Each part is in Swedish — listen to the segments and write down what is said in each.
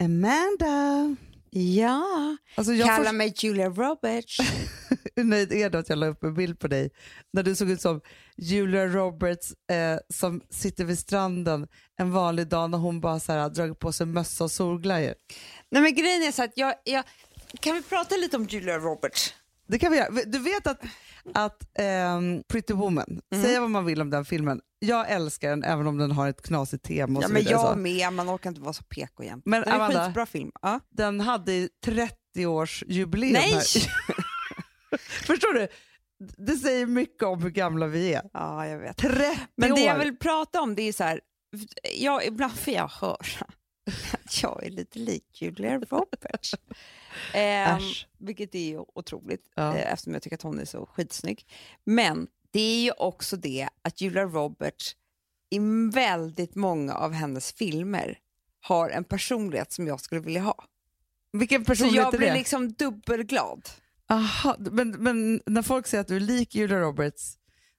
Amanda. Ja, Alltså kalla får mig Julia Roberts. hur nöjd är du att jag la upp en bild på dig när du såg ut som Julia Roberts eh, som sitter vid stranden en vanlig dag när hon bara så här, dragit på sig mössa och solglajjor. Nej men grejen är så att jag, jag, kan vi prata lite om Julia Roberts? Det kan vi göra. Du vet att, att ehm, Pretty Woman, Mm. säga vad man vill om den filmen, jag älskar den även om den har ett knasigt tema och Ja men jag så. med, man orkar inte vara så PK jämt. Men det är en skitbra film. Ja. Den hade 30-årsjubileum Nej! Förstår du? Det säger mycket om hur gamla vi är. ja, jag vet. 30 Men det år! jag vill prata om det är så här, jag, ibland får jag höra jag är lite lik Julia Roberts. Äsch. vilket är ju otroligt Ja. eh, eftersom jag tycker att hon är så skitsnygg. Men det är ju också det att Julia Roberts i väldigt många av hennes filmer har en personlighet som jag skulle vilja ha. Vilken Så personlighet jag är blir det? liksom dubbelglad. Aha, men, men när folk säger att du är lik Julia Roberts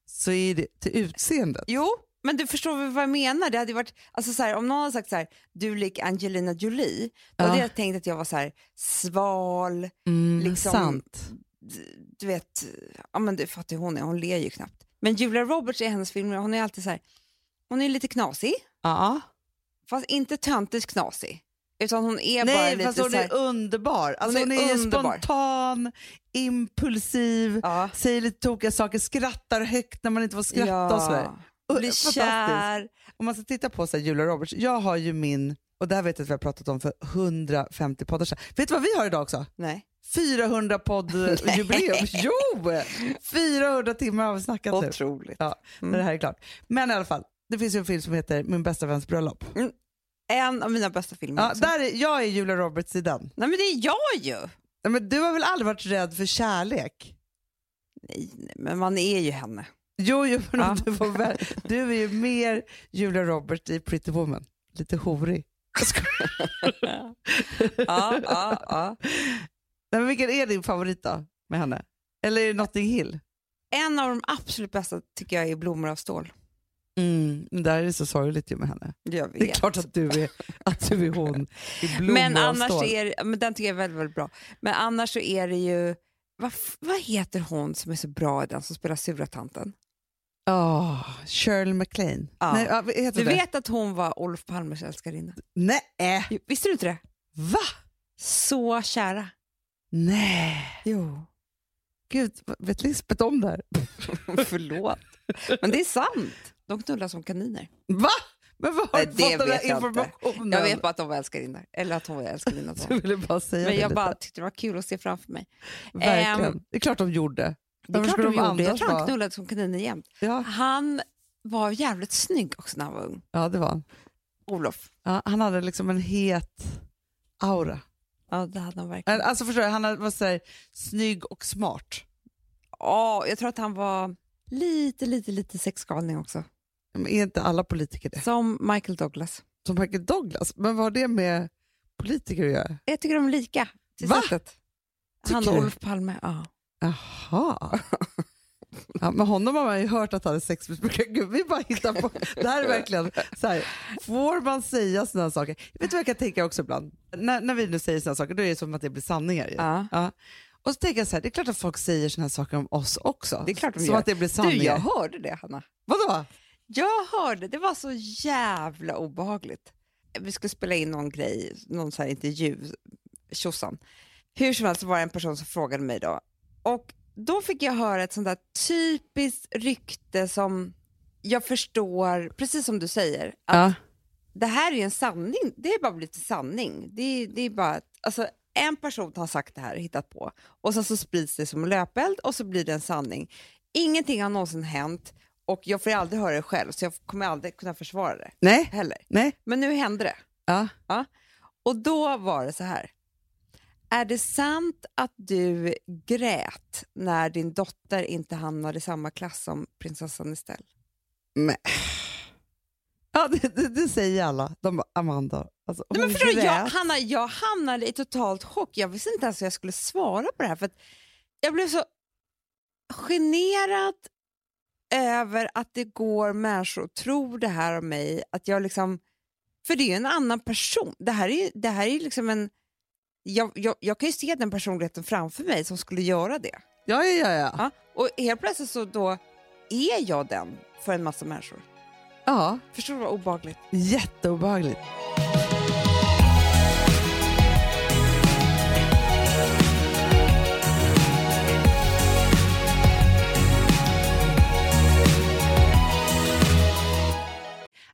så är det till utseendet. Jo, men du förstår väl vad jag menar? Det hade varit, alltså så här, om någon hade sagt så här, du lik Angelina Jolie, då hade Ja. jag tänkt att jag var så här, sval, Mm, Liksom- Sant. du vet, ja men du fattar hur hon är, hon ler ju knappt. Men Julia Roberts i hennes filmer, hon är alltid så här, hon är lite knasig, Ja. fast inte töntigt knasig. Utan hon är bara Nej, lite fast hon är underbar. Alltså, hon är är, underbar. spontan, impulsiv, ja, säger lite tokiga saker, skrattar högt när man inte får skratta sådär. ja, Och- blir fantastiskt. kär. Om man ska titta på så här, Julia Roberts, jag har ju min, och det här vet jag att vi har pratat om för 150 poddar sedan. Vet du vad vi har idag också? Nej. 400 poddjubileum. jo! 400 timmar har vi snackat nu. Otroligt. Ja, Mm. det här är klart. Men i alla fall, det finns ju en film som heter Min bästa väns bröllop. En av mina bästa filmer. Ja, också. där är, jag är Julia Roberts i den. Nej men det är jag ju! Nej, Men du har väl aldrig varit rädd för kärlek? Nej, nej, men man är ju henne. Jo, jo men Ja. du, får väl, du är ju mer Julia Roberts i Pretty Woman. Lite horig. Ja, ja, ja. Nej, men vilken är din favorit då med henne? Eller är det Notting Hill? En av de absolut bästa tycker jag är Blommor av stål. Mm, där är det så sorgligt ju med henne. Jag Det är klart att du är, att du är hon i blommor Men av annars stål. är men den tycker jag är väldigt, väldigt bra. Men annars så är det ju, vad, vad heter hon som är så bra i den som spelar sura tanten? Åh, Shirley MacLaine. Ja. Nej, ja, heter Du det? vet att hon var Olof Palmes älskarinna? Nej, Jo, Visste du inte det? va? Så kära. Nej. Jo. Gud, vet Lisbeth om det här? Förlåt. Men det är sant. De knullar som kaniner. Va? Men vad har du fått den här informationen? Jag vet bara att de var älskarinnor. Eller att hon var älskarinna. Men jag lite. bara tyckte det var kul att se framför mig. Verkligen. Ehm, det är klart de gjorde. Det är klart de de gjorde. Jag tror han knullade som kaniner jämt. Ja, Han var jävligt snygg också när han var ung. ja, det var han. Olof. Ja, han hade liksom en het aura. Ja, det hade han verkligen. Alltså förstår du, han var så här, snygg och smart. Ja, jag tror att han var lite, lite, lite sexgalning också. Men är inte alla politiker det? Som Michael Douglas. Som Michael Douglas. Men vad har det med politiker att göra? Jag tycker de är lika till Va? sättet. Tycker Han och? Olof Palme. Ja. Jaha. Ja, men honom har man ju hört att han är sexmissbrukare. Gud, vi bara hittar på. Det här är verkligen så här, får man säga sådana saker? Vet du vad jag kan tänka också ibland? När, när vi nu säger sådana saker, då är det som att det blir sanningar. Ju. Ja. Och så tänker jag så här, det är klart att folk säger sådana saker om oss också. Det är klart de som gör. att det blir Du, sanningar. jag hörde det, Hanna. Vadå? Jag hörde, det var så jävla obehagligt. Vi skulle spela in någon grej, någon så här intervju, tjosan. Hur som helst var det en person som frågade mig då. Och då fick jag höra ett sånt där typiskt rykte som jag förstår, precis som du säger, att Ja. det här är ju en sanning. Det är bara blivit en sanning. Det är, det är bara, att- alltså, en person har sagt det här, hittat på, och sen så sprids det som löpeld och så blir det en sanning. Ingenting har någonsin hänt och jag får aldrig höra det själv så jag kommer aldrig kunna försvara det Nej, heller. nej. Men nu hände det. Ja. Och då var det så här. Är det sant att du grät när din dotter inte hamnade i samma klass som prinsessan Estelle? Men. Ja, det, det, det säger alla. De bara, Amanda, alltså, Nej, men förstår jag. Hanna, jag hamnade i totalt chock. Jag visste inte ens hur jag skulle svara på det här. För jag blev så generad över att det går människor och tror det här om mig. Att jag liksom För det är ju en annan person. Det här är, det här är liksom en... Jag, jag, jag kan ju se den personligheten framför mig som skulle göra det. Ja, ja, ja. ja. Ja, och helt plötsligt så då är jag den för en massa människor. ja. Förstår du vad obehagligt? Jätteobehagligt.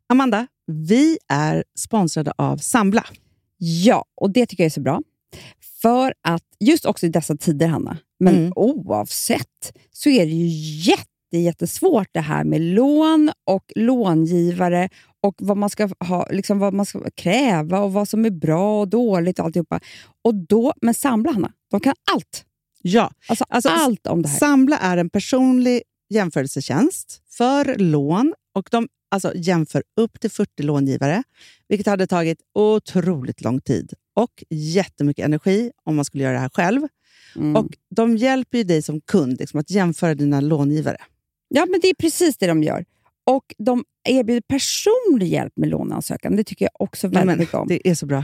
Amanda, vi är sponsrade av Sambla. Ja, och det tycker jag är så bra. För att just också i dessa tider, Hanna, men Mm. oavsett, så är det ju jätte, jättesvårt det här med lån och långivare och vad man ska ha, liksom vad man ska kräva och vad som är bra och dåligt och alltihopa. Och då, men Sambla, Hanna, de kan allt. Ja, Alltså, Alltså, allt om det här. Sambla är en personlig jämförelsetjänst för lån och de alltså, jämför upp till 40 långivare, vilket hade tagit otroligt lång tid och jättemycket energi om man skulle göra det här själv. Mm. Och De hjälper dig som kund liksom, att jämföra dina långivare. Ja, men det är precis det de gör. Och de erbjuder personlig hjälp med låneansökan. Det tycker jag också väldigt mycket om. Det är så bra.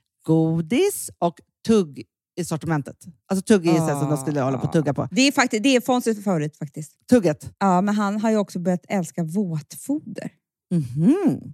godis och tugg i sortimentet. Alltså tugg är ju så som de skulle hålla på att tugga på. Det är, faktiskt, det är Fonzies favorit faktiskt. Tugget. Ja, men han har ju också börjat älska våtfoder. Mhm.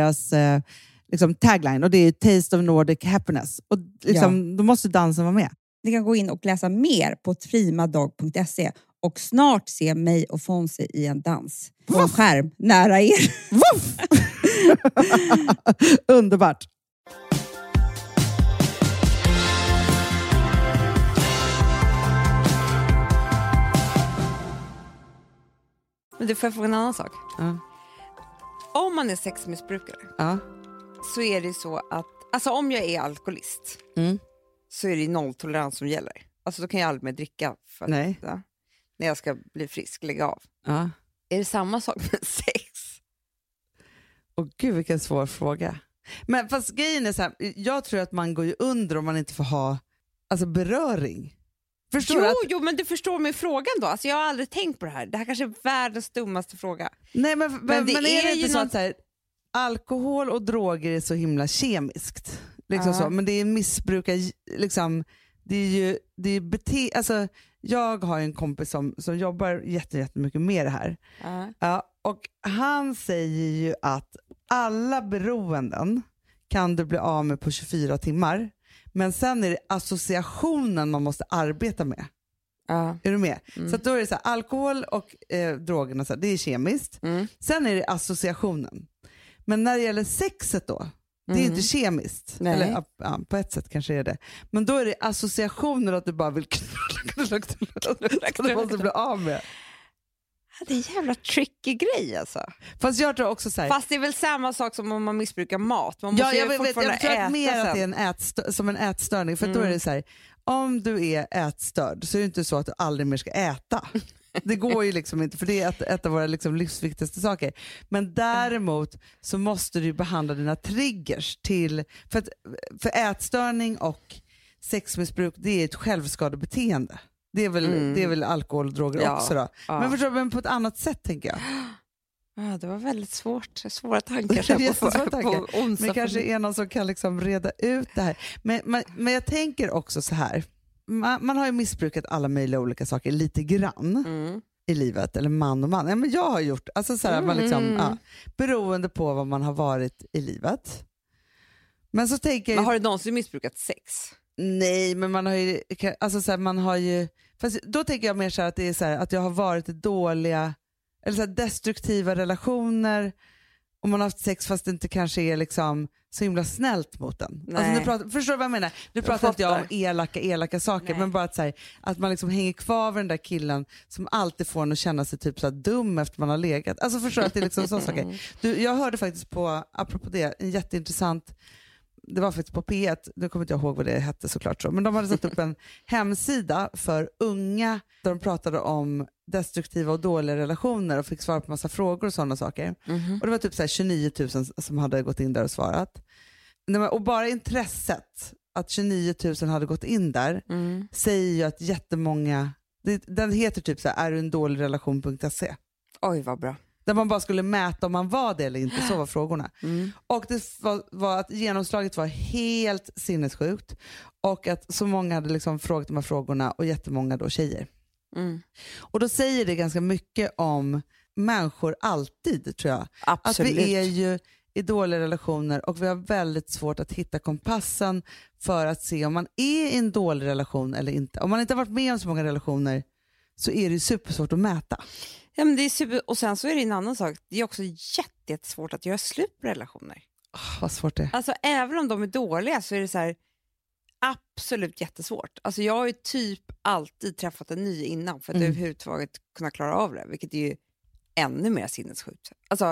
deras eh, liksom tagline och det är Taste of Nordic Happiness. Och liksom, Då måste dansen vara med. Ni kan gå in och läsa mer på primadog.se och snart se mig och Fonzie i en dans på en skärm nära er. Underbart. Men du, får jag fråga en annan sak? Ja. Om man är sexmissbrukare Ja. så är det så att, alltså om jag är alkoholist Mm. så är det nolltolerans som gäller. Alltså då kan jag aldrig mer dricka för att, Nej. ja, när jag ska bli frisk, lägga av. Ja. Är det samma sak med sex? Åh gud vilken svår fråga. Men fast grejen är så här, jag tror att man går ju under om man inte får ha alltså, beröring. Förstår Jo? Att, jo, men du förstår min frågan då. Alltså, jag har aldrig tänkt på det här. Det här kanske är världens dummaste fråga. nej, men, men, men, det är, det är ju inte så någon- att så här, alkohol och droger är så himla kemiskt? Liksom Ja. så. Men det är missbrukar, liksom, det är ju det är bete, alltså, jag har en kompis som, som jobbar jätte- jättemycket med det här. Ja. Ja, och han säger ju att alla beroenden kan du bli av med på 24 timmar. Men sen är det associationen man måste arbeta med. Ja. Är du med? Mm. Så då är det så här, alkohol och eh, drogerna, så här, det är kemiskt. Mm. Sen är det associationen. Men när det gäller sexet då, det är Mm. inte kemiskt. Nej. Eller ja, på ett sätt kanske är det. Men då är det associationen att du bara vill knulla, knulla, knulla. Som du måste bli av med. Ja, Det är en jävla tricky grej alltså. Fast jag tror också så här, Fast det är väl samma sak som om man missbrukar mat. Man måste Ja, ju jag, vet, vet, jag tror att mer sen. att det är en som en ätstörning. För då Mm. är det så här, om du är ätstörd så är det inte så att du aldrig mer ska äta. Det går ju liksom inte, för det är ett, ett av våra liksom livsviktigaste saker. Men däremot så måste du ju behandla dina triggers till, för, att, för ätstörning och sexmissbruk det är ett självskadebeteende. Det är väl, Mm. det är väl alkohol och droger Ja, också då. ja. Men, förstår, men på ett annat sätt tänker jag. Ja, det var väldigt svårt. Svåra tankar här på, tankar. på onsdag. Men kanske är någon som kan liksom reda ut det här. Men, men, men jag tänker också så här. Man, man har ju missbrukat alla möjliga olika saker lite grann Mm. i livet, eller man och man. Ja, men jag har gjort, alltså så här, man liksom, Mm. ja, beroende på vad man har varit i livet. Men så tänker jag, Men har du någonsin missbrukat sex? Nej men man har ju, alltså så här, man har ju, fast då tänker jag mer så här att det är så här, att jag har varit i dåliga, eller så här, destruktiva relationer och man har haft sex fast det inte kanske är liksom så himla snällt mot den. Alltså, nu pratar, förstår du vad jag menar? Nu pratar inte jag om elaka, elaka saker, Nej. men bara att, så här, att man liksom hänger kvar vid den där killen som alltid får en att känna sig typ så dum efter man har legat. Alltså förstår du att det är liksom sådana saker. Du, jag hörde faktiskt på, apropå det, en jätteintressant det var faktiskt på P1, nu kommer inte jag ihåg vad det hette såklart, så, men de hade satt upp en hemsida för unga där de pratade om destruktiva och dåliga relationer och fick svara på massa frågor och sådana saker. Och Det var typ så här 29 000 som hade gått in där och svarat. Och bara intresset att 29 000 hade gått in där Mm. säger ju att jättemånga, det, den heter typ så här, är du en dålig relation.se. Oj, vad bra. Där man bara skulle mäta om man var det eller inte, så var frågorna. Mm. Och det var, var att genomslaget var helt sinnessjukt och att så många hade liksom frågat de här frågorna och jättemånga då tjejer. Mm. Och då säger det ganska mycket om människor alltid tror jag. Absolut. Att vi är ju i dåliga relationer och vi har väldigt svårt att hitta kompassen för att se om man är i en dålig relation eller inte. Om man inte har varit med om så många relationer så är det ju supersvårt att mäta. Ja, men det är super... Och sen så är det en annan sak. Det är också jätte- jättesvårt att göra slut på relationer. Oh, vad svårt det är. Alltså även om de är dåliga så är det så här absolut jättesvårt. Alltså jag har ju typ alltid träffat en ny innan för att Mm. överhuvudtaget kunna klara av det, vilket är ju ännu mer sinnessjukt. Alltså,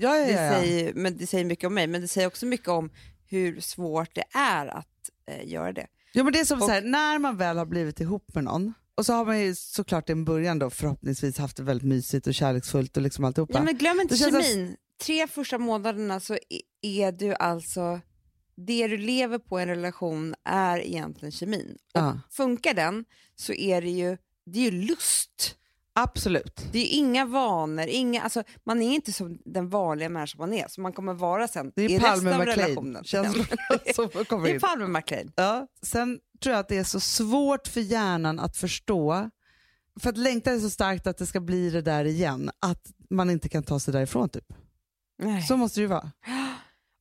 Ja, ja, det, ja, ja. säger, men det säger mycket om mig, men det säger också mycket om hur svårt det är att eh, göra det. Ja, men det är som Och- så här, när man väl har blivit ihop med någon och så har man ju såklart i en början då förhoppningsvis haft det väldigt mysigt och kärleksfullt och liksom alltihopa. Ja, men glöm inte Det kemin. Tre första månaderna så är- du alltså, det du lever på i en relation är egentligen kemin. Och Ja. funkar den så är det ju, det är ju lust. Absolut. Det är inga vanor, inga, alltså, man är inte som den vanliga människan man är, som man kommer vara sen Det är i Palme resten av McLean. relationen. Känslorna som kommer det är in. Palme McLean. Ja. Sen tror jag att det är så svårt för hjärnan att förstå, för att längtan är så starkt att det ska bli det där igen, att man inte kan ta sig därifrån typ. Nej. Så måste det ju vara.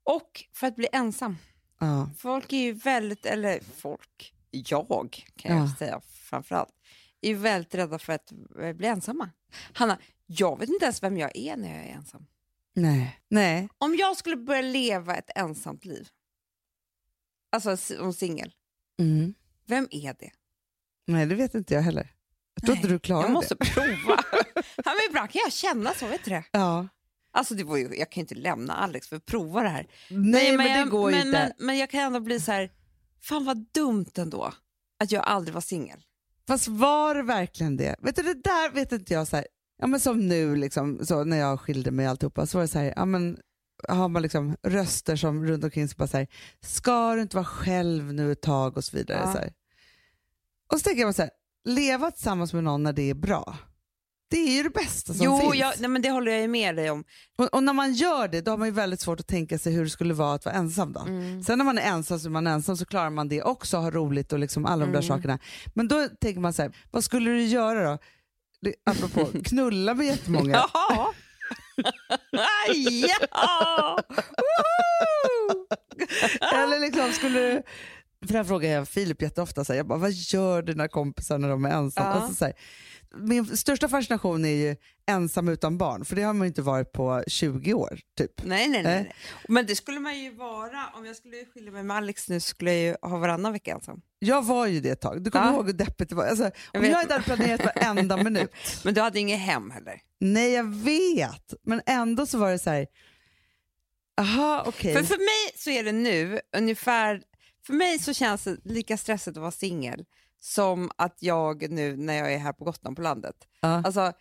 Och för att bli ensam. Ja. Folk är ju väldigt, eller folk, jag kan jag Ja. säga framförallt, är ju väldigt rädda för att eh, bli ensamma. Hanna, jag vet inte ens vem jag är när jag är ensam. Nej. Nej. Om jag skulle börja leva ett ensamt liv, alltså som singel, Mm. vem är det? Nej, det vet inte jag heller. Jag tror inte du klarar Jag måste det. prova. ja, men ibland kan jag känna så, vet du det? Ja. Alltså det var ju, jag kan ju inte lämna Alex för att prova det här. Nej, men, jag, det går ju men, inte. Men, men jag kan ändå bli så här, fan vad dumt ändå att jag aldrig var singel. Fast var det verkligen det? Vet du, det där vet inte jag. Så här, ja, men som nu liksom, så när jag skilde mig och alltihopa så var det så här, ja, men, har man liksom röster som runt omkring sig bara här, ska du inte vara själv nu ett tag och så vidare. Ja. Så här. Och så tänker jag så här, leva tillsammans med någon när det är bra. Det är ju det bästa som Jo, finns. jag, nej, men det håller jag med dig om. Och, och när man gör det, då har man ju väldigt svårt att tänka sig hur det skulle vara att vara ensam. Då. Mm. Sen när man är ensam så är man ensam så klarar man det också, har roligt och liksom alla de där Mm. sakerna. Men då tänker man så här, vad skulle du göra då? Apropå knulla med jättemånga. Jaha! ja! Eller liksom skulle du... För det här frågar jag Filip jätteofta, så här, jag bara, vad gör dina kompisar när de är ensamma? Ja. Alltså, så här, min största fascination är ju ensam utan barn, för det har man ju inte varit på 20 år. typ. Nej, nej, nej, nej. Men det skulle man ju vara, om jag skulle skilja mig med Alex nu skulle jag ju ha varannan vecka ensam. Jag var ju det ett tag, du kommer Ja. ihåg hur deppigt det var? Alltså, jag inte hade planerat varenda minut, Men du hade inget hem heller. nej jag vet, men ändå så var det så här, aha okej. För, för mig så är det nu ungefär, för mig så känns det lika stressigt att vara singel som att jag nu när jag är här på Gotland på landet. Ja. Alltså,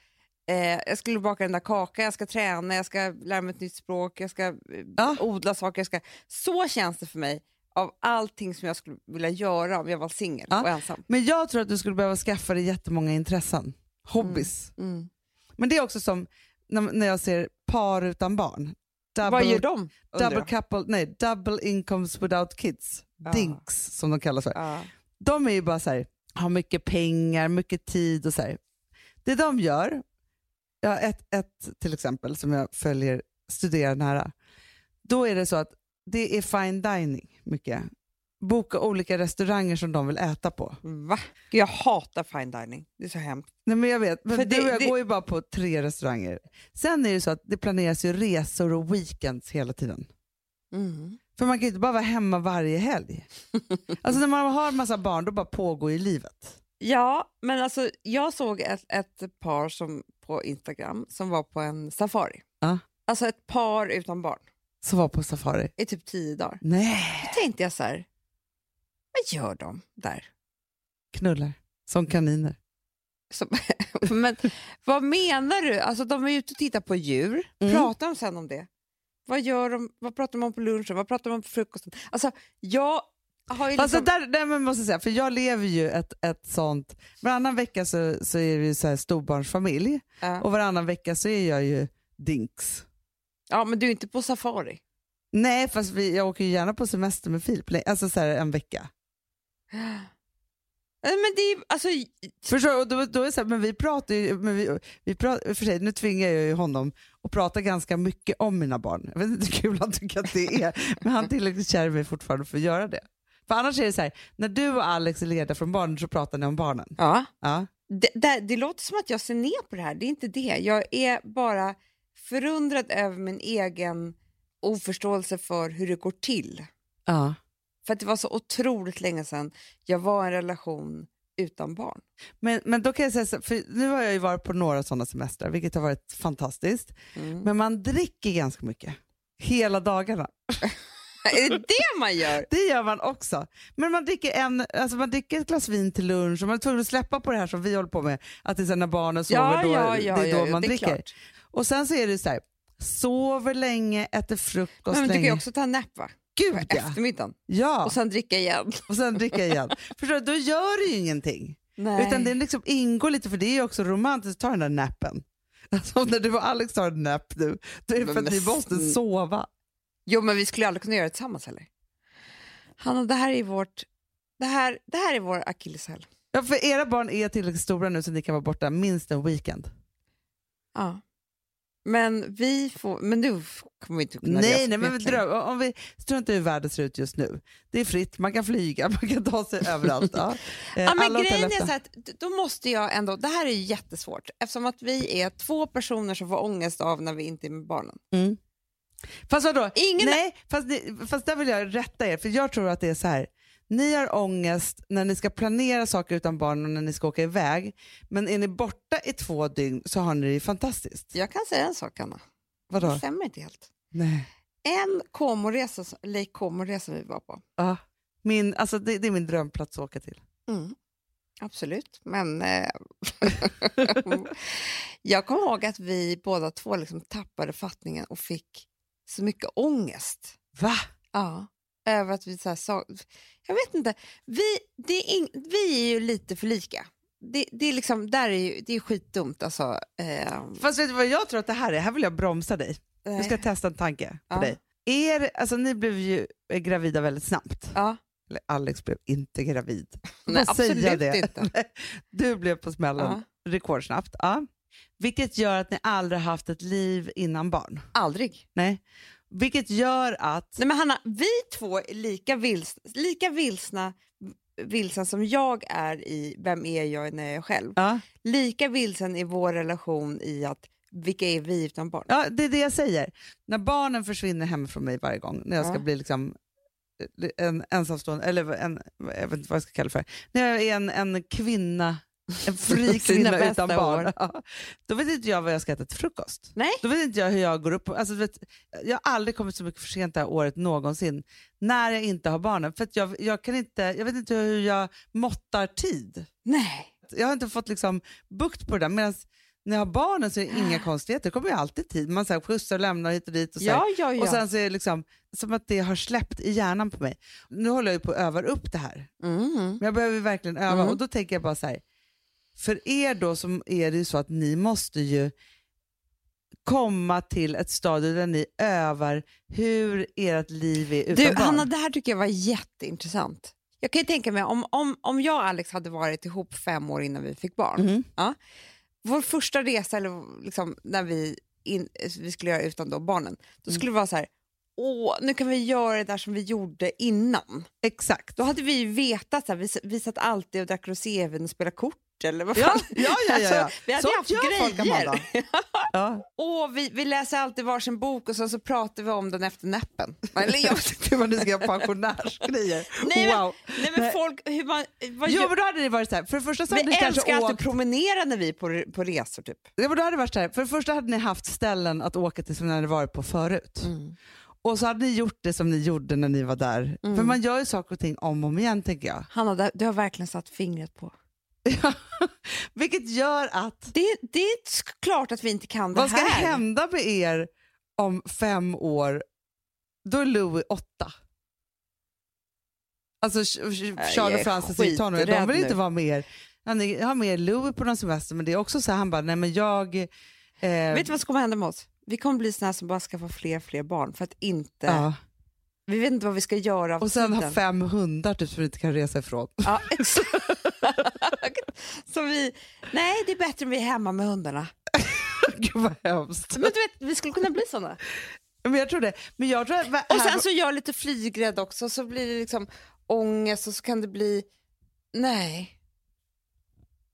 eh, jag skulle baka den där kakan, jag ska träna, jag ska lära mig ett nytt språk, jag ska Ja. odla saker. Jag ska... Så känns det för mig av allting som jag skulle vilja göra om jag var singel Ja. och ensam. Men jag tror att du skulle behöva skaffa dig jättemånga intressen, hobbys. Mm. Men det är också som när, när jag ser par utan barn. Double, Vad gör de? double couple, nej, double incomes without kids. Dinks som de kallas för. De är ju bara så här, har mycket pengar, mycket tid och så här. Det de gör, ja, ett, ett till exempel som jag följer, studerar nära, då är det så att det är fine dining mycket. Boka olika restauranger som de vill äta på. Va? Jag hatar fine dining, det är så hemskt. Nej men jag vet, men För du och jag det- går ju bara på tre restauranger. Sen är det så att det planeras ju resor och weekends hela tiden. Mm. För man kan ju inte bara vara hemma varje helg. alltså när man har en massa barn då bara pågår ju livet. Ja, men alltså jag såg ett, ett par som, på Instagram som var på en safari. Ja. Alltså ett par utan barn Som var på safari. i typ tio dagar. Nej, Då tänkte jag så här, vad gör de där? knullar. Som kaniner. Så, men vad menar du? Alltså de är ute och tittar på djur, Mm. pratar de sen om det? Vad, gör de, vad pratar de om på lunchen? Vad pratar de om på frukosten? Alltså jag har ju Alltså liksom... där, där man måste säga, för jag lever ju ett, ett sånt, varannan vecka så, så är vi så här storbarnsfamilj Ja. och varannan vecka så är jag ju dinks. ja, men du är inte på safari. Nej fast vi, jag åker ju gärna på semester med Filip, alltså så här en vecka. Eh, Men det är alltså... Förstår du? Och då, då är det så här, men vi pratar ju, men vi, vi pratar, för sig, nu tvingar jag ju honom att prata ganska mycket om mina barn. Jag vet inte hur kul han tycker att det är, men han är tillräckligt kär i mig fortfarande för att göra det. För annars är det så här, när du och Alex är lediga från barnen så pratar ni om barnen. Ja. Ja. Det, det, det låter som att jag ser ner på det här, det är inte det. Jag är bara förundrad över min egen oförståelse för hur det går till. Ja. För att det var så otroligt länge sedan jag var i en relation utan barn. Men, men då kan jag säga så, för nu har jag ju varit på några sådana semestrar, vilket har varit fantastiskt. Mm. Men man dricker ganska mycket. Hela dagarna. är det det man gör? Det gör man också. Men man dricker, en, alltså man dricker ett glas vin till lunch och man är tvungen att släppa på det här som vi håller på med. Att det är när barnen sover, Ja, då, ja, ja, det är då man det är dricker. klart. Och sen så är det så här, sover länge, äter frukost Men du kan länge. ju också ta en nap va? Gud ja! eftermiddagen. ja. Och sen dricka igen. och sen dricka igen. Förstår du, då gör det ju ingenting. Nej. Utan det liksom ingår lite, för det är ju också romantiskt att ta den där nappen. Alltså när du och Alex tar en nap nu, då är det Men för att ni måste sova. Jo, men vi skulle aldrig kunna göra det tillsammans heller. Hanna, det här är vårt... Det här, det här är vår akilleshäl. Ja, för era barn är tillräckligt stora nu så ni kan vara borta minst en weekend. Ja. Men vi får... Men nu kommer vi inte kunna Nej, nej men dröm, om vi struntar i hur världen ser ut just nu. Det är fritt, man kan flyga, man kan ta sig överallt. Ja. Eh, Ja, men alla hotell grejen är så att då måste jag ändå, det här är jättesvårt eftersom att vi är två personer som får ångest av när vi inte är med barnen. Fast vadå? Ingen- Nej, fast, fast där vill jag rätta er, för jag tror att det är så här. Ni har ångest när ni ska planera saker utan barn och när ni ska åka iväg. Men är ni borta i två dygn så har ni det fantastiskt. Jag kan säga en sak Anna, det Vadå? stämmer inte helt. Nej. En Como-resa, Lake Como-resa vi var på. Ja. Min, alltså det, det är min drömplats att åka till. Mm. Absolut, men eh, jag kommer ihåg att vi båda två liksom tappade fattningen och fick så mycket ångest. Va? Ja. Över att vi så här sa, jag vet inte, vi, det är ing, vi är ju lite för lika. det, det är liksom, där är ju, det är skitdumt alltså. Eh, Fast vet du vad jag tror att det här är? Här vill jag bromsa dig. Jag ska testa en tanke på Ja. dig. Er, alltså, ni blev ju gravida väldigt snabbt. ja. Eller Alex blev inte gravid. Nej, absolut det? inte. Du blev på smällen Ja. rekordsnabbt. Ja. Vilket gör att ni aldrig haft ett liv innan barn. Aldrig. Nej. Vilket gör att... Nej, men Hanna, vi två är lika, vils, lika vilsna, vilsna som jag är i vem är jag när jag är själv. Ja. Lika vilsen i vår relation i att vilka är vi utan barn? Ja, det är det jag säger. När barnen försvinner hemifrån mig varje gång, när jag ska Ja. bli liksom eh, en ensamstående, eller en, jag vet inte vad jag ska kalla det för, när jag är en, en kvinna, en fri kvinna bästa utan barn, år. ja, då vet inte jag vad jag ska äta till frukost. Nej. Då vet inte jag hur jag går upp. Alltså, vet, jag har aldrig kommit så mycket för sent det här året någonsin när jag inte har barnen. För jag, jag, kan inte, jag vet inte hur jag måttar tid. Nej. Jag har inte fått liksom bukt på det där. Medan när jag har barnen så är det inga konstigheter. Det kommer ju alltid tid. Man så här, skjutsar och lämnar hit och dit. Och, så. Ja, ja, ja. och sen så är det liksom som att det har släppt i hjärnan på mig. Nu håller jag ju på att öva upp det här. mm. Men jag behöver verkligen öva Mm. och då tänker jag bara så här. För er då som är det ju så att ni måste ju komma till ett stadie där ni övar hur ert liv är utan Du, barn. Hanna, det här tycker jag var jätteintressant. Jag kan ju tänka mig om, om, om jag och Alex hade varit ihop fem år innan vi fick barn. Mhm. Ja, vår första resa, eller liksom, när vi, in, vi skulle göra utan då barnen, då skulle det vara så här, åh, nu kan vi göra det där som vi gjorde innan. Exakt. Då hade vi vetat, så här, vi, vi satt alltid och drack rosévin och spelade kort. Eller vad fan. ja, ja. ja, ja. Alltså, vi hade Sånt haft folk, grejer. Amanda. Ja. Åh, vi, vi läser alltid varsin bok och sen så pratar vi om den efter näppen. Eller jag, Gud vad ni ska göra pensionärsgrejer. Nej, men- wow. nej men folk, hur man, vad Jo gör, men då hade det varit så här. För det första så hade vi ni kanske älskar alltid åkt... promenera när vi är på, på resor typ. Ja, men då hade det varit så här. För det första hade ni haft ställen att åka till som ni hade varit på förut. Och så hade ni gjort det som ni gjorde när ni var där. Mm. För man gör ju saker och ting om och om igen tänker jag. Hanna, du har verkligen satt fingret på. Vilket gör att, Det, det är klart att vi inte kan det vad ska här. hända med er om fem år? Då är Louis åtta. Alltså Charles och Francis är tonåringar, de vill nu. inte vara med er. Han har med Louis på någon semester men det är också så här, han bara, nej men jag... Eh, Vet du vad som kommer hända med oss? Vi kommer bli såna här som bara skaffar fler fler barn för att inte... ja. Vi vet inte vad vi ska göra av Och sen ha fem hundar typ, som vi inte kan resa ifrån. Ja, exakt. Så vi... Nej, det är bättre om vi är hemma med hundarna. Gud vad hemskt. Men du vet, vi skulle kunna bli såna. Men jag tror det. Men jag tror att, Och sen så gör jag lite flygrädd också, så blir det liksom ångest och så kan det bli... Nej.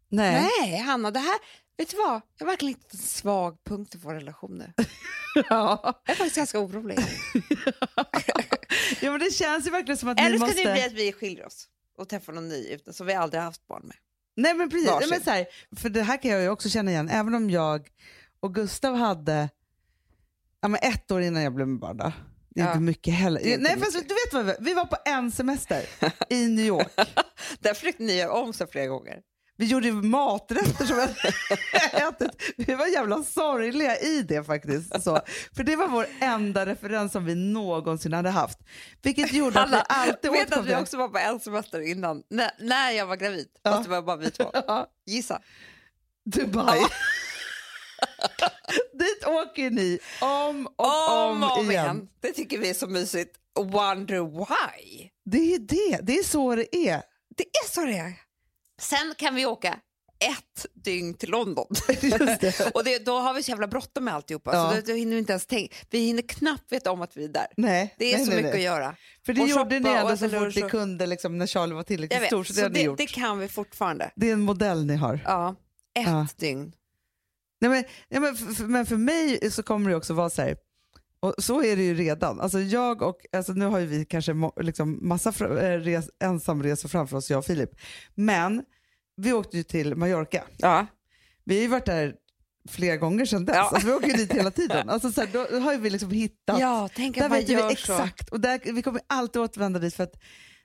nej. Nej, Hanna, det här... Vet du vad? Jag har verkligen hittat en svag punkt i vår relation nu. Ja. Jag är faktiskt ganska orolig. Ja men det känns ju verkligen som att Eller ni ska måste... det bli att vi skiljer oss och träffar någon ny utan, som vi aldrig har haft barn med? Nej men precis, Varsin. Men så här, för det här kan jag ju också känna igen, även om jag och Gustav hade ja, men ett år innan jag blev med barn då. Det är Ja. inte mycket heller. Inte Nej, fast, du vet vad vi, vi var på en semester i New York. Där försökte ni göra om sig flera gånger. Vi gjorde maträtter som vi ätit. Vi var jävla sorgliga i det faktiskt. Så, för det var vår enda referens som vi någonsin hade haft. Vilket gjorde att vi alltid vet att vi också var på en semester innan, när, när jag var gravid. Ja. Fast det var bara vi två. Ja, Gissa. Dubai. Dit åker ni om och om, Om om igen. igen. Det tycker vi är så mysigt. Wonder why. Det är det, det är så det är. Det är så det är. Sen kan vi åka ett dygn till London. Det. och det, då har vi så jävla bråttom med alltihopa. Ja. Så då, då hinner vi inte ens tänka. Vi hinner knappt veta om att vi är där. Nej, Det är nej, så nej, mycket nej. att göra. För det Och gjorde ni ändå så fort ni kunde liksom, när Charlie var tillräckligt vet, stor. Så det så det, gjort. det kan vi fortfarande. Det är en modell ni har. Ja, ett Ja. dygn. Nej, men, ja, men, för- men för mig så kommer det också vara så här, och så är det ju redan. Alltså jag och, alltså nu har ju vi kanske liksom massa eh, res, ensamresor framför oss, jag och Filip. Men vi åkte ju till Mallorca. Ja. Vi har ju varit där flera gånger sedan dess. Ja. Alltså, vi åker ju dit hela tiden. Alltså, så här, då har vi liksom hittat, ja, tänk där att man vet vi gör så. exakt. Och där, vi kommer alltid återvända dit för att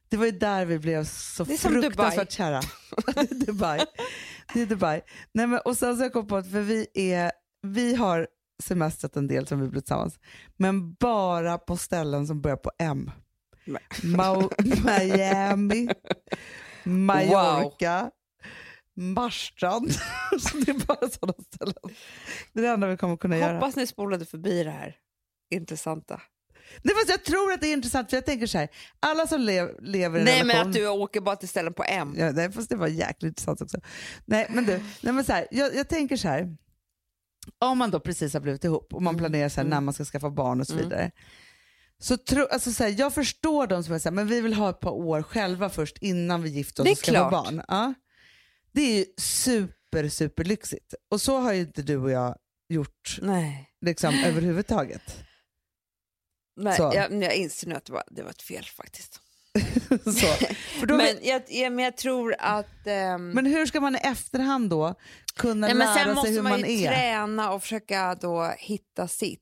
det var ju där vi blev så Det är fruktansvärt kära. Det är Dubai. Det är Dubai. Nej, men, och sen så har jag kommit på att för vi, är, vi har semestrat en del som vi blivit tillsammans, men bara på ställen som börjar på M. Nej. Miami, Mallorca, Marstrand. så det är bara sådana ställen. Det är det enda vi kommer kunna göra. Hoppas ni spolade förbi det här intressanta. Nej, fast jag tror att det är intressant, för jag tänker så här, alla som lev, lever i en Nej men relation... att du åker bara till ställen på M. Ja, nej, fast det var jäkligt intressant också. Nej, men du, nej, men så här, jag, jag tänker så här, om man då precis har blivit ihop och man Mm, planerar så här, när man ska skaffa barn och så vidare. Så tro, alltså så här, jag förstår de som är så här, men vi vill ha ett par år själva först innan vi gifter oss och skaffar klart. barn. Ja. Det är ju super, super lyxigt. Och så har ju inte du och jag gjort Nej. liksom, överhuvudtaget. Nej, Så. jag, jag inser nu att det var, det var ett fel faktiskt. Men jag, jag, men jag tror att... ehm, Men hur ska man i efterhand då kunna nej, lära sen sig måste hur man man, ju är? träna och försöka då hitta sitt.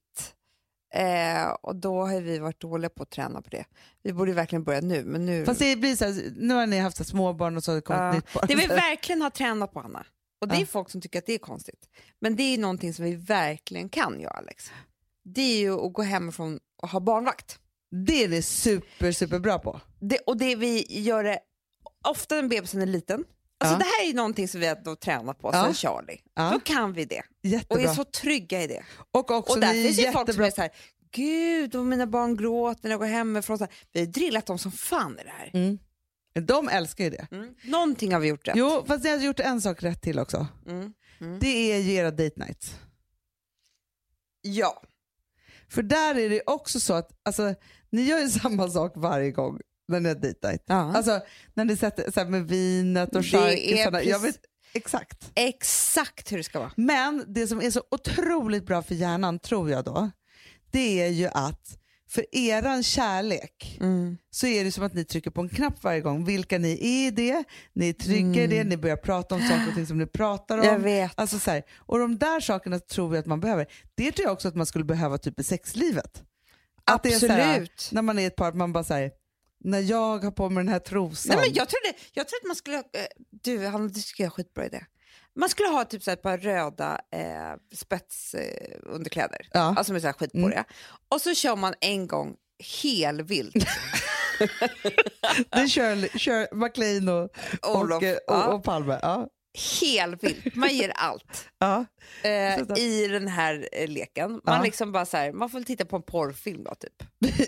Eh, och då har vi varit dåliga på att träna på det. Vi borde verkligen börja nu. Men nu... Fast det blir så här, nu har ni haft småbarn och så har det kommit Ja. nytt barn. Det vi verkligen har tränat på, Anna, och det är Ja. folk som tycker att det är konstigt, men det är någonting som vi verkligen kan göra, Alex. Det är ju att gå hemifrån och ha barnvakt. Det är ni super, super bra på. Det, och det vi gör det ofta när bebisen är liten. Alltså Ja. Det här är ju någonting som vi har tränat på Ja. sen Charlie. Ja. Då kan vi det och Jättebra. är så trygga i det. och också och där finns ju folk som är så här, gud och mina barn gråter när jag går hemifrån. Så här, vi har drillat dem som fan i det här. Mm. De älskar ju det. Mm. Någonting har vi gjort rätt. Jo, fast ni har gjort en sak rätt till också. Mm. Mm. Det är ju era date nights. Ja. För där är det också så att alltså, ni gör ju samma sak varje gång när ni har night. ja. Alltså när ni sätter så här, med vinet och charkisarna. Jag vet exakt. Exakt hur det ska vara. Men det som är så otroligt bra för hjärnan tror jag då, det är ju att för eran kärlek så är det som att ni trycker på en knapp varje gång. Vilka ni är i det, ni är trygga i det, ni börjar prata om saker och ting som ni pratar om. Jag vet. Alltså så här, och de där sakerna tror vi att man behöver. Det tror jag också att man skulle behöva typ i sexlivet. Att det är så här, Absolut. när man är ett par, man bara säger när jag har på mig den här trosan. Nej, men jag, trodde, jag tror att man skulle... eh, Du, han, det skulle jag ha skitbra idé. Man skulle ha typ så ett par röda eh, spetsunderkläder, eh. Ja. alltså med så här skitborriga. Och så kör man en gång helvilt. Det kör, kör McLean och, och, Olof, och, ja. och, Palme. Ja. Helvilt. Man ger allt Ja. eh, i den här eh, leken. Man, Ja. liksom bara så här, man får titta på en porrfilm då, typ.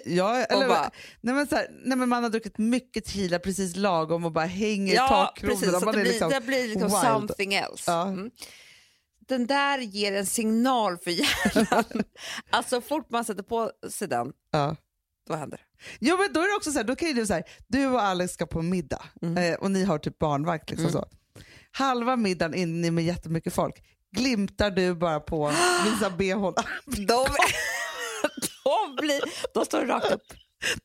Ja, eller, bara- nej, men så här, nej, men man har druckit mycket tequila precis lagom och bara hänger i Ja, takkronorna. precis. Så Man det, blir, liksom det blir liksom wild. something else. Ja. Mm. Den där ger en signal för hjärnan. alltså fort man sätter på sig den, Ja. då händer det. Jo, men då är det också så här, då kan ju du så här, du och Alex ska på middag Mm. eh, och ni har typ barnvakt. Liksom så. Halva middagen inne med jättemycket folk glimtar du bara på visa bh. De, de, blir, de står rakt upp.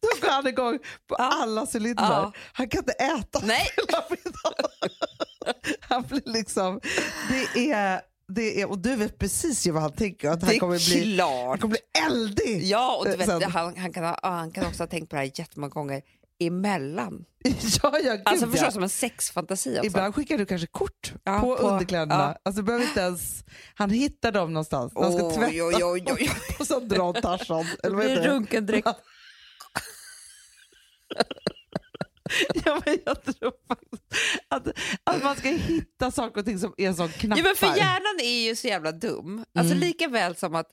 Då går han igång på Ja. alla cylindrar. Ja. Han kan inte äta Nej. hela middagen. Han blir liksom, det är, det är, och du vet precis ju vad han tänker, att Det han kommer bli, han kommer bli eldig. Ja, och du Eh, vet, sen. han, han, kan ha, han kan också ha tänkt på det här jättemånga gånger emellan. ja, ja, gud, Alltså förstå ja. som en sexfantasi. Alltså. Ibland skickar du kanske kort Ja, på, på- underkläderna. ja. Alltså, behöver inte ens, han hittar dem någonstans när han ska tvätta oj, oj, oj. och så drar Tarzan. Det Eller vad heter det? runken direkt. Ja, men jag tror att, att man ska hitta saker och ting som är som knappar. Ja, men för hjärnan är ju så jävla dum. Alltså Mm. lika väl som att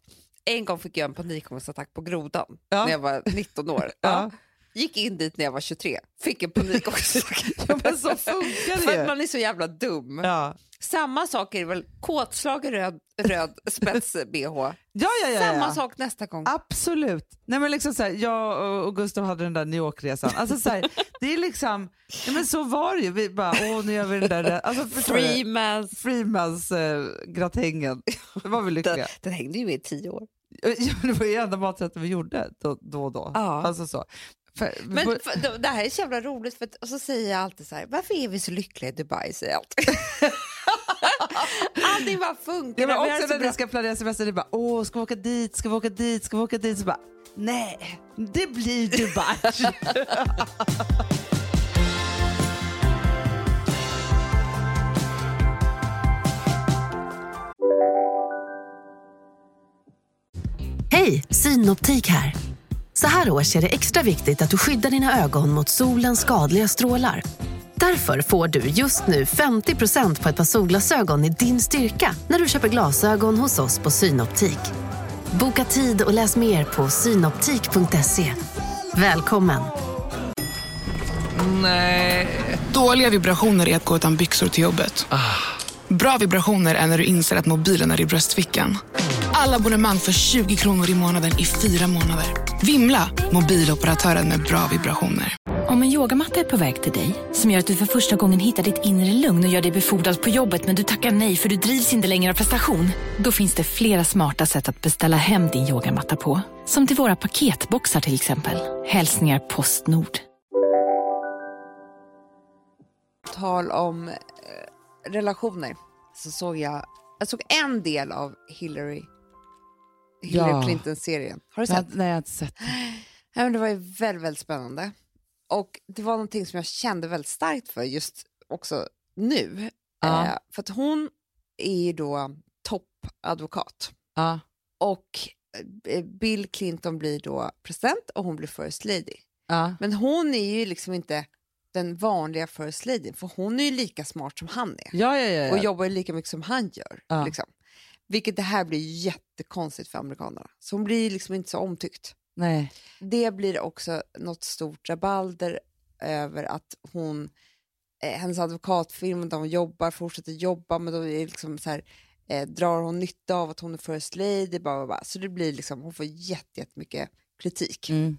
en gång fick jag en panikångestattack på grodan Ja. när jag var 19 år. Ja. Gick in dit när jag var 23, fick en panikångestattack. Ja, men så funkar För det att ju. man är så jävla dum. Ja. Samma sak är det väl kåtslagen röd, röd spets-bh. Ja, ja, ja, ja. Samma sak nästa gång. Absolut. Nej, men liksom så här, jag och- Gustav hade den där New York-resan. Alltså, så här, det är liksom, ja, men så var det ju. Vi bara, åh nu gör vi den där, alltså? Freemans. Freemans eh. Det var vi Den, lyckliga. den hängde ju med i tio år. Ja, det var ju enda maträtten vi gjorde då, då och då. Ja. Alltså så. För, Men för, det- det här är så jävla roligt, för att, och så säger jag alltid så här, varför är vi så lyckliga i Dubai? Säger jag alltid. Allting bara funkar. Ja, men också när ni ska planera semester, det är bara åh, ska vi åka dit, ska vi åka dit, ska vi åka dit? Så bara, nej, det blir Dubai. Hej, Synoptik här. Så här års är det extra viktigt att du skyddar dina ögon mot solens skadliga strålar. Därför får du just nu 50% på ett par solglasögon i din styrka när du köper glasögon hos oss på Synoptik. Boka tid och läs mer på synoptik.se. Välkommen! Dåliga vibrationer är att gå utan byxor till jobbet. Bra vibrationer är när du inser att mobilen är i bröstfickan. Alla abonnemang för 20 kronor i månaden i fyra månader. Vimla! Mobiloperatören med bra vibrationer. Om en yogamatta är på väg till dig, som gör att du för första gången hittar ditt inre lugn och gör dig befordrad på jobbet men du tackar nej för du drivs inte längre av prestation. Då finns det flera smarta sätt att beställa hem din yogamatta på. Som till våra paketboxar till exempel. Hälsningar Postnord. tal om eh, relationer så såg jag, jag såg en del av Hillary, Hillary Ja. Clinton-serien. Har du sett? nej, jag har inte sett. Ja, men det var ju väldigt, väldigt spännande. Och det var någonting som jag kände väldigt starkt för just också nu. Ja. Eh, för att hon är ju då toppadvokat. Ja. Och eh, Bill Clinton blir då president och hon blir first lady. Ja. Men hon är ju liksom inte den vanliga first lady, för hon är ju lika smart som han är. Ja, ja, och jobbar ju lika mycket som han gör. Liksom. Vilket det här blir jättekonstigt för amerikanerna. Så hon blir liksom inte så omtyckt. Nej. Det blir också något stort rabalder över att hon, eh, hennes advokatfirma hon jobbar, fortsätter jobba, men då är liksom så här, eh, drar hon nytta av att hon är first lady, bla, bla, bla. så det blir liksom, hon får jätte- jättemycket kritik. Mm.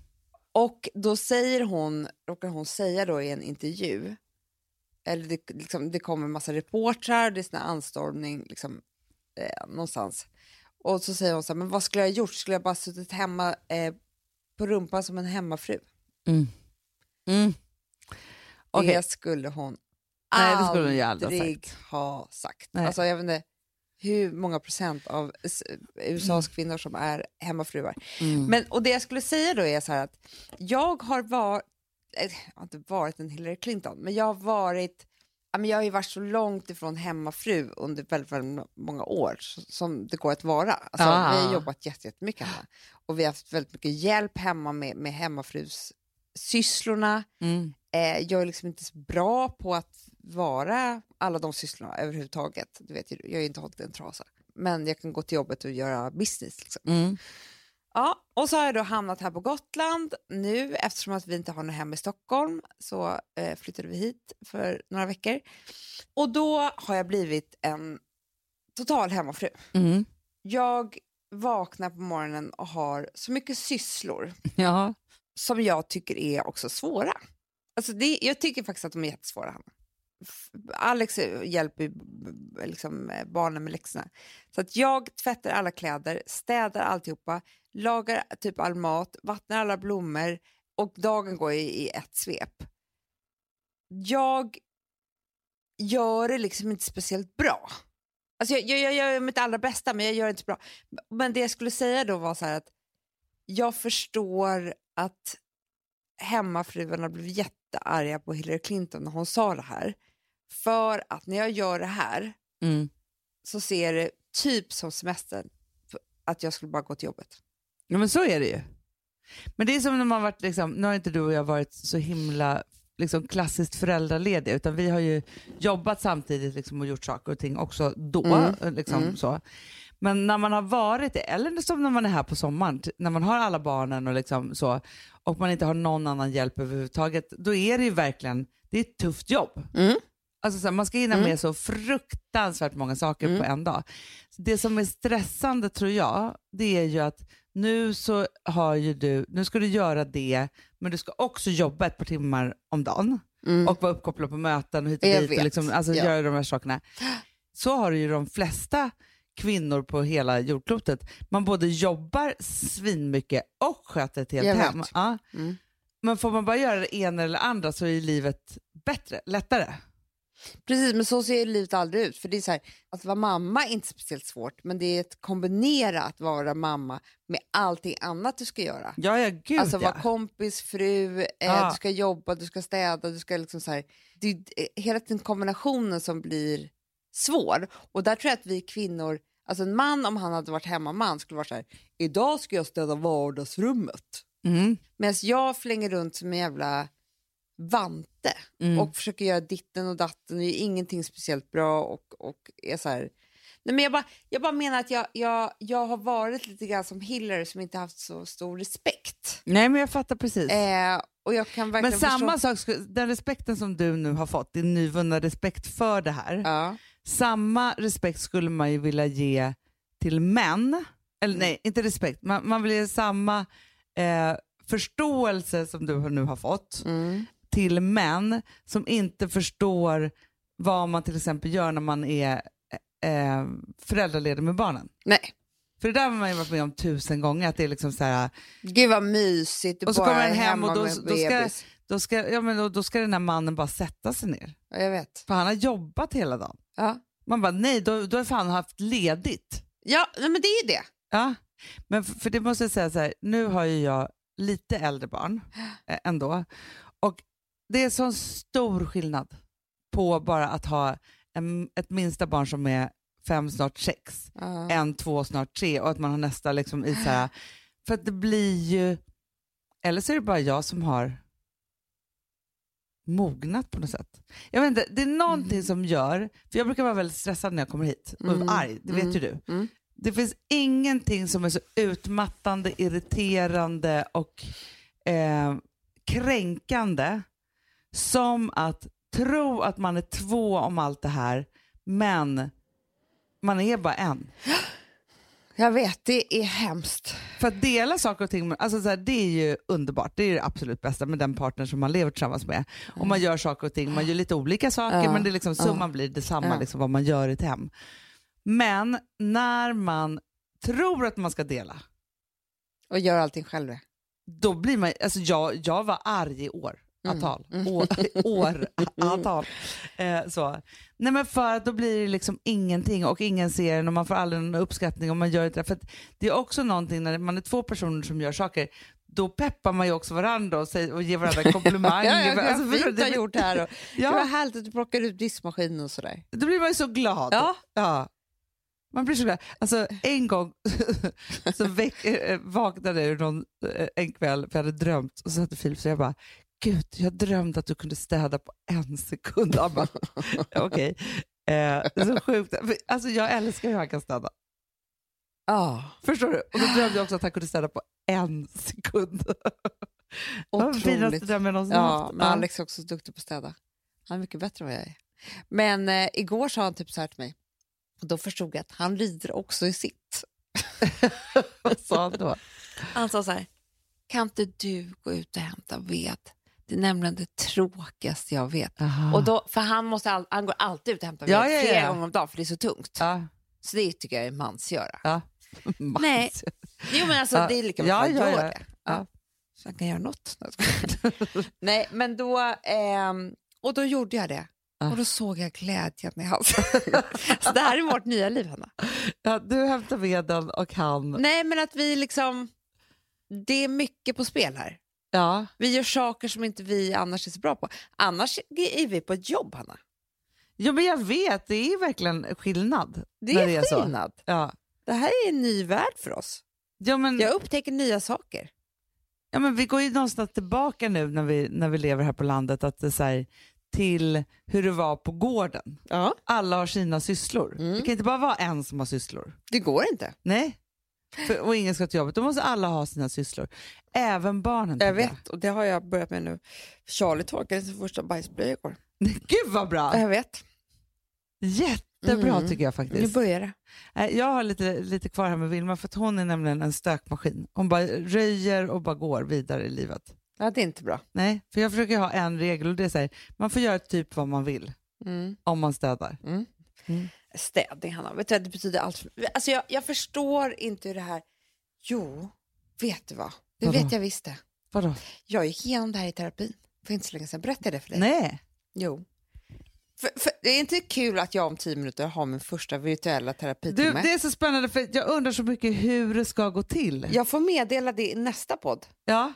Och då säger hon, råkar hon säga då i en intervju, eller det, liksom, det kommer en massa reportrar, det är sån anstormning liksom, eh, någonstans. Och så säger hon så här, men vad skulle jag ha gjort? Skulle jag bara suttit hemma eh, på rumpan som en hemmafru? Mm. Okej. Det skulle hon Nej, det skulle hon ju aldrig ha sagt. ha sagt. Nej. Alltså, jag vet inte hur många procent av s- USAs Mm. kvinnor som är hemmafruar. Men, och det jag skulle säga då är så här att jag har varit, eh, jag har inte varit en Hillary Clinton, men jag har varit men jag har ju varit så långt ifrån hemmafru under väldigt, väldigt många år som det går att vara. Alltså, Ah. Vi har jobbat jätte- jättemycket hemma och vi har haft väldigt mycket hjälp hemma med, med hemmafrus sysslorna. Mm. Eh, jag är liksom inte så bra på att vara alla de sysslorna överhuvudtaget. Du vet, jag ju inte hållit en trasa. Men jag kan gå till jobbet och göra business. Liksom. Mm. Ja, och så har jag då hamnat här på Gotland nu eftersom att vi inte har något hem i Stockholm så eh, flyttade vi hit för några veckor. Och då har jag blivit en total hemmafru. Mm. Jag vaknar på morgonen och har så mycket sysslor Ja. som jag tycker är också svåra. Alltså det, jag tycker faktiskt att de är jättesvåra. Hanna. Alex hjälper liksom, eh, barnen med läxorna. Så att jag tvättar alla kläder, städar alltihopa, lagar typ all mat, vattnar alla blommor och dagen går i, ett svep. Jag gör det liksom inte speciellt bra. Alltså jag, jag, jag gör mitt allra bästa men jag gör det inte så bra. Men det jag skulle säga då var så att jag förstår att hemmafruarna blev jättearga på Hillary Clinton när hon sa det här. För att när jag gör det här Mm. så ser det typ som semestern att jag skulle bara gå till jobbet. Ja, men så är det ju. Men det är som när man varit, liksom, nu har inte du och jag varit så himla liksom, klassiskt föräldralediga, utan vi har ju jobbat samtidigt liksom, och gjort saker och ting också då. Mm. Liksom, Mm. så. Men när man har varit det, eller som när man är här på sommaren, när man har alla barnen och, liksom, så, och man inte har någon annan hjälp överhuvudtaget, då är det ju verkligen det är ett tufft jobb. Mm. Alltså, så här, man ska hinna Mm. med så fruktansvärt många saker Mm. på en dag. Det som är stressande tror jag, det är ju att nu så har ju du, nu ska du göra det, men du ska också jobba ett par timmar om dagen Mm. och vara uppkopplad på möten och hit och Jag dit och liksom, alltså, ja. göra de här sakerna. Så har ju de flesta kvinnor på hela jordklotet. Man både jobbar svinmycket och sköter ett helt Jag hem. Ja. Mm. Men får man bara göra det ena eller andra så är livet bättre, lättare. Precis, men så ser livet aldrig ut. För det är så här, Att vara mamma är inte speciellt svårt, men det är att kombinera att vara mamma med allting annat du ska göra. Ja, ja, gud alltså ja. vara kompis, fru, eh, Ja. du ska jobba, du ska städa, du ska liksom så här, det är eh, hela den kombinationen som blir svår. Och där tror jag att vi kvinnor, alltså en man om han hade varit hemmaman skulle vara så här, idag ska jag städa vardagsrummet. Mm. Medan jag flänger runt som en jävla vante Mm. och försöker göra ditten och datten och är ingenting speciellt bra och, och är så här... Nej, men jag, bara, jag bara menar att jag, jag, jag har varit lite grann som Hillary som inte haft så stor respekt. Nej men jag fattar precis. Eh, och jag kan men verkligen samma förstå... sak, den respekten som du nu har fått, din nyvunna respekt för det här, Ja. samma respekt skulle man ju vilja ge till män. Eller Mm. nej, inte respekt, man, man vill ge samma eh, förståelse som du nu har fått Mm. Till män som inte förstår vad man till exempel gör när man är eh, föräldraledig med barnen. Nej. För det där har man ju varit med om tusen gånger, att det är liksom så här, Gud vad mysigt, du Och så kommer den hem och då- då ska- då ska, ja, men då, då ska den här mannen bara sätta sig ner. Ja, jag vet. För han har jobbat hela dagen. Ja, Man bara, nej, då, då har fan haft ledigt. ja nej, men det är ju det. Ja, men för, för det måste jag säga så här, nu har ju jag lite äldre barn eh, ändå. Och det är sån stor skillnad på bara att ha en, ett minsta barn som är fem, snart sex, Ja. en, två, snart tre och att man har nästa liksom i så här, för att det blir ju, eller så är det bara jag som har mognat på något sätt. Jag vet inte, det är någonting som gör, för jag brukar vara väldigt stressad när jag kommer hit och Mm. arg, det vet Mm. ju du. Mm. Det finns ingenting som är så utmattande, irriterande och eh, kränkande som att tro att man är två om allt det här, men man är bara en. Jag vet, det är hemskt. För att dela saker och ting, alltså så här, det är ju underbart. Det är det absolut bästa med den partner som man lever tillsammans med. Och man gör saker och ting, man gör lite olika saker Ja. men det är liksom, Ja. summan blir detsamma Ja. liksom, vad man gör i ett hem. Men när man tror att man ska dela, Och gör allting själv. då blir man, alltså jag, jag var arg i år. Mm. Antal. Mm. År, år antal. Eh, så. Nej men för då blir det liksom ingenting och ingen ser en och man får aldrig någon uppskattning och man gör inte det. För det är också någonting när man är två personer som gör saker, då peppar man ju också varandra och, säger, och ger varandra komplimanger. Ja, ja, Alltså, fint du? har gjort det här. Och, Det var Ja, härligt att du plockade ut diskmaskinen och sådär. då blir man ju så glad. Ja. Ja. Man blir så glad. Alltså en gång så väck, äh, vaknade jag någon, eh, en kväll för jag hade drömt och så hade Filip så jag bara Gud, jag drömde att du kunde städa på en sekund. Han bara, okej. Eh, så sjukt. Alltså jag älskar hur han kan städa. Ja, Förstår du? Och då drömde jag också att han kunde städa på en sekund. Den finaste otroligt. drömmen någonsin Ja, haft. men Alex är också duktig på att städa. Han är mycket bättre än vad jag är. Men eh, igår sa han typ så här till mig. Och då förstod jag att han rider också i sitt. Vad sa han då? Han sa så här. Kan inte du gå ut och hämta ved? Det är nämligen det tråkigaste jag vet. Aha. Och då, för han, måste all, han går alltid ut och hämtar Ja, ja, ja. flera gånger om dagen för det är så tungt. ja. Så det tycker jag är mansgöra. Ja. Nej. Jo men alltså det är lika bra att ja, ja. det. Ja. Så han kan göra något. Nej men då, ehm, och då gjorde jag det. Och då såg jag glädjen i hans Så det här är vårt nya liv Hanna. Ja, du hämtar veden och han... Nej men att vi liksom, det är mycket på spel här. Ja. Vi gör saker som inte vi annars är så bra på. Annars är vi på ett jobb Hanna. Jo men jag vet, det är verkligen skillnad. Det är, det är så. skillnad. Ja. Det här är en ny värld för oss. Ja, men, Jag upptäcker nya saker. ja, men vi går ju någonstans tillbaka nu när vi, när vi lever här på landet att det är så till hur det var på gården. Ja. Alla har sina sysslor. Mm. Det kan inte bara vara en som har sysslor. Det går inte. Nej. För, och ingen ska till jobbet. Då måste alla ha sina sysslor. Även barnen. Jag vet och det har jag börjat med nu. Charlie torkade sin första bajsblöja igår. Gud vad bra! Jag vet. Jättebra Mm. tycker jag Nu faktiskt. börjar det. Nej, Jag har lite, lite kvar här med Vilma för att hon är nämligen en stökmaskin. Hon bara röjer och bara går vidare i livet. Ja, det är inte bra. Nej, för jag försöker ha en regel och det är så här, man får göra typ vad man vill Mm. om man städar. Städning, Hanna. Vet du, det betyder allt. För... Alltså, jag, jag förstår inte hur det här... Jo, vet du vad? Det Vadå? vet jag visst det. Vadå? Jag gick igenom det här i terapin för inte så länge sedan. Berättade jag det för dig? Nej. Jo. För, för, det är inte kul att jag om tio minuter har min första virtuella Du, terapitimme. det är så spännande för jag undrar så mycket hur det ska gå till. Jag får meddela det i nästa podd. Ja.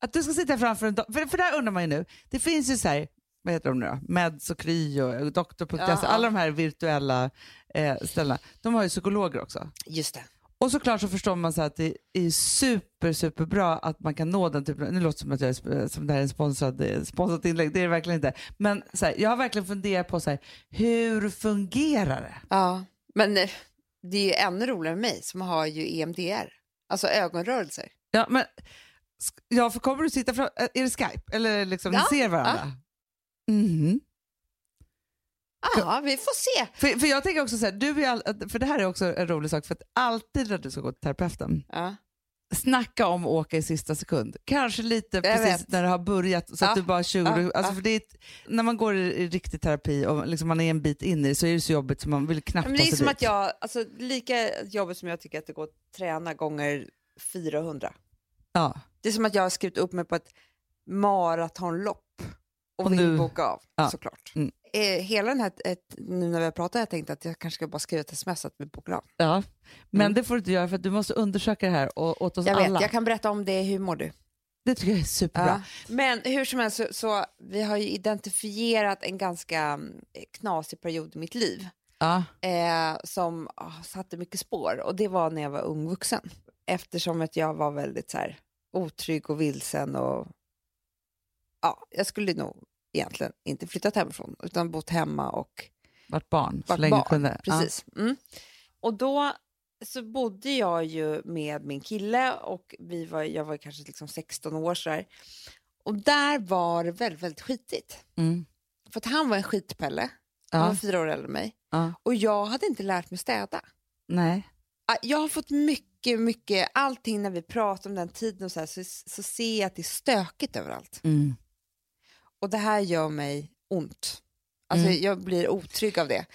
Att du ska sitta framför en dator. För, för där undrar man ju nu. Det finns ju så här, vad heter de nu då? Meds och Kry och doktor.se. Ja. Alla de här virtuella eh, ställena. De har ju psykologer också. Just det. Och såklart så förstår man så att det är super, super bra att man kan nå den typen Nu låter det som att jag är, som det här är en sponsrad, eh, sponsrat inlägg, det är det verkligen inte. Men så här, jag har verkligen funderat på så här, hur fungerar det? Ja, men eh, det är ju ännu roligare med mig som har ju EMDR, alltså ögonrörelser. Ja, men, ja, för kommer du sitta fram, är det Skype? Eller liksom, Ja, ni ser varandra? Mhm. Ja, vi får se. För, för jag tänker också så här, du är all, för det här är också en rolig sak, för att alltid när du ska gå till terapeuten, Ja. snacka om att åka i sista sekund. Kanske lite precis vet. när det har börjat så Ja, att du bara 20, ja, alltså för det är, när man går i, i riktig terapi och liksom man är en bit in i det så är det så jobbigt så man vill knappt Men ta det är sig som dit. att jag, alltså lika jobbigt som jag tycker att det går att träna gånger 400. Ja. Det är som att jag har skrivit upp mig på ett maratonlopp och, Och vill nu- boka av Ja. såklart. Mm. Eh, hela den här, ett, nu när vi har pratat, jag tänkte att jag kanske ska bara skriva ett sms att vi bokar av. ja. Men Mm. det får du inte göra för att du måste undersöka det här och, åt oss Jag alla. vet, jag kan berätta om det, hur mår du? Det tycker jag är superbra. Men hur som helst så, så vi har ju identifierat en ganska mm, knasig period i mitt liv Ja. eh, som ah, satte mycket spår och det var när jag var ung vuxen. Eftersom att jag var väldigt så här, otrygg och vilsen och ja, jag skulle nog egentligen inte flyttat hemifrån utan bott hemma och Vart barn så varit länge barn. kunde. Precis. Mm. Och då så bodde jag ju med min kille och vi var, jag var kanske liksom 16 år så här. Och där var det väldigt, väldigt skitigt. Ja. Mm. För att han var en skitpelle, han var Ja. fyra år äldre än mig. Ja. Och jag hade inte lärt mig städa. Nej. Ah, Jag har fått mycket, mycket, allting när vi pratar om den tiden och så, här, så, så ser jag att det är stökigt överallt. Mm. Och det här gör mig ont. Alltså Mm. jag blir otrygg av det.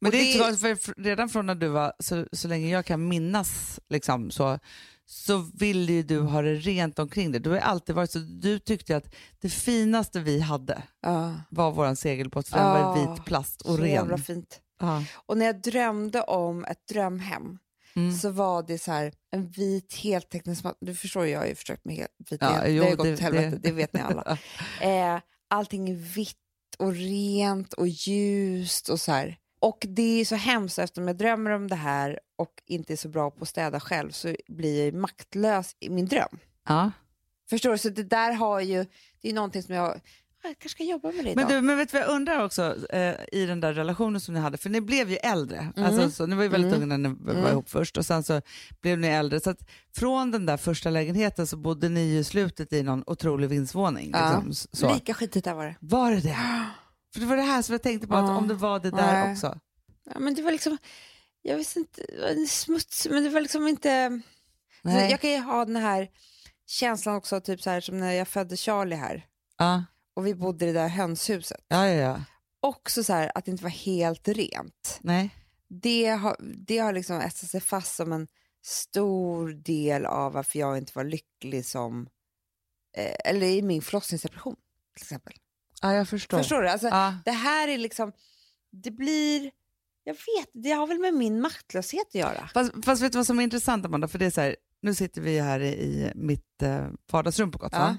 Men Och det är för redan från när du var, så, så länge jag kan minnas, liksom, så, så vill ju du ha det rent omkring dig. Du har ju alltid varit så, du tyckte att det finaste vi hade Ja, var vår segelbåt för den var i vit plast och så ren. jävla fint. Ja. Och när jag drömde om ett drömhem Mm. så var det så här en vit heltäckningsmatta. Du förstår, jag har ju försökt med vit Ja, jo, det har ju gått det- åt helvete, det- det... vet ni alla. eh, allting är vitt och rent och ljust och så här. Och det är så hemskt eftersom jag drömmer om det här och inte är så bra på att städa själv så blir jag maktlös i min dröm. Ja. Förstår du? Så det där har ju, det är någonting som jag, jag kanske ska jobba med det Men, du, men vet du vad jag undrar också eh, i den där relationen som ni hade, för ni blev ju äldre. Mm. Alltså, så, ni var ju väldigt Mm. unga när ni var Mm. ihop först och sen så blev ni äldre. Så att från den där första lägenheten så bodde ni ju slutet i någon otrolig vindsvåning. Ja. Liksom, så. Lika skitigt där var det. Var det det? För det var det här som jag tänkte på, att Ja. om det var det där Nej. också. Ja, men det var liksom, jag visste inte, det var smutsigt men det var liksom inte... Nej. jag kan ju ha den här känslan också, typ så här som när jag födde Charlie här Ja. Och vi bodde i det där hönshuset. ja, ja, ja. Också så här att det inte var helt rent. Nej. Det har, det har liksom etsat sig fast som en stor del av varför jag inte var lycklig som, eh, eller i min förlossningsdepression till exempel. Ja, jag förstår. Förstår du? Alltså, Ja. Det här är liksom, det blir, jag vet, det har väl med min maktlöshet att göra. Fast, fast vet du vad som är intressant Amanda? För det är så här, nu sitter vi här i, mitt eh, vardagsrum på Gotland.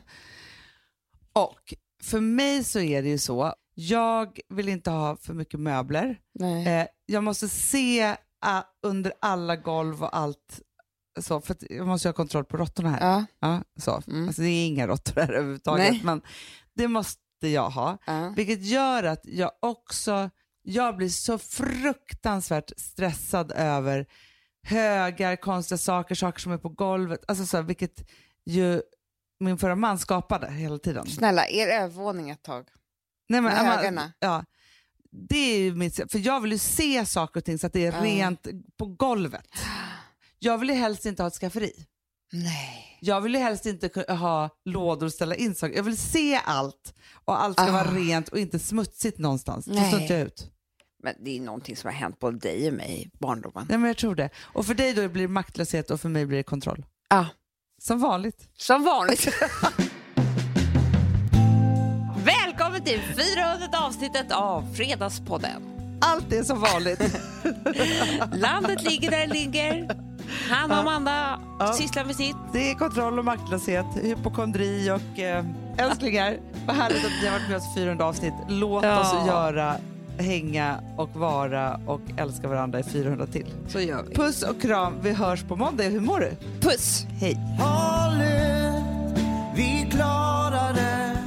Och för mig så är det ju så, jag vill inte ha för mycket möbler. Nej. Eh, jag måste se eh, under alla golv och allt. Så, för jag måste ha kontroll på råttorna här. Ja. Ja, så. Mm. Alltså, det är inga råttor här överhuvudtaget, Nej. men det måste jag ha. Ja. Vilket gör att jag också jag blir så fruktansvärt stressad över högar, konstiga saker, saker som är på golvet. Alltså så här, vilket ju min förra man skapade hela tiden. Snälla, er övervåning ett tag. Nej, men, med högarna. Ja, det är ju mitt, för jag vill ju se saker och ting så att det är rent på golvet. Jag vill ju helst inte ha ett skafferi. Nej. Jag vill ju helst inte ha lådor och ställa in saker. Jag vill se allt och allt ska Ah. vara rent och inte smutsigt någonstans. Nej. inte jag ut. Men det är någonting som har hänt både dig och mig i barndomen. Nej, men jag tror det. Och för dig då blir det maktlöshet och för mig blir det kontroll. Ja. Som vanligt. Som vanligt. Välkommen till 400 avsnittet av Fredagspodden. Allt är som vanligt. Landet ligger där det ligger. Han och Amanda Ja. sysslar med sitt. Det är kontroll och maktlöshet, hypokondri och eh, älsklingar. Vad härligt att ni har varit med oss i 400 avsnitt. Låt Ja. oss göra hänga och vara och älska varandra i 400 till. Så gör vi. Puss och kram, vi hörs på måndag. Hur mår du? Puss! Hej! Håll ut, vi klarar det.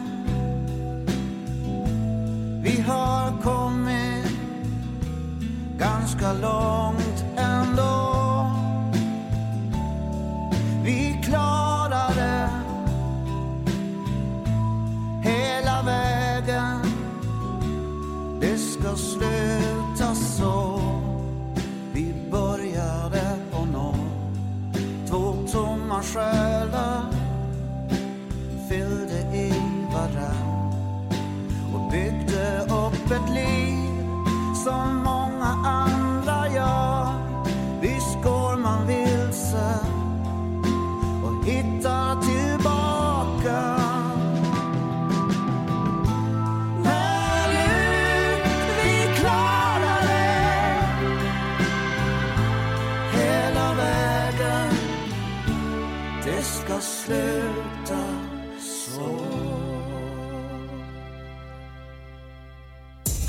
Vi har kommit ganska långt sluta så. Vi började på noll. Två tomma själar fyllde i varann och byggde upp ett liv som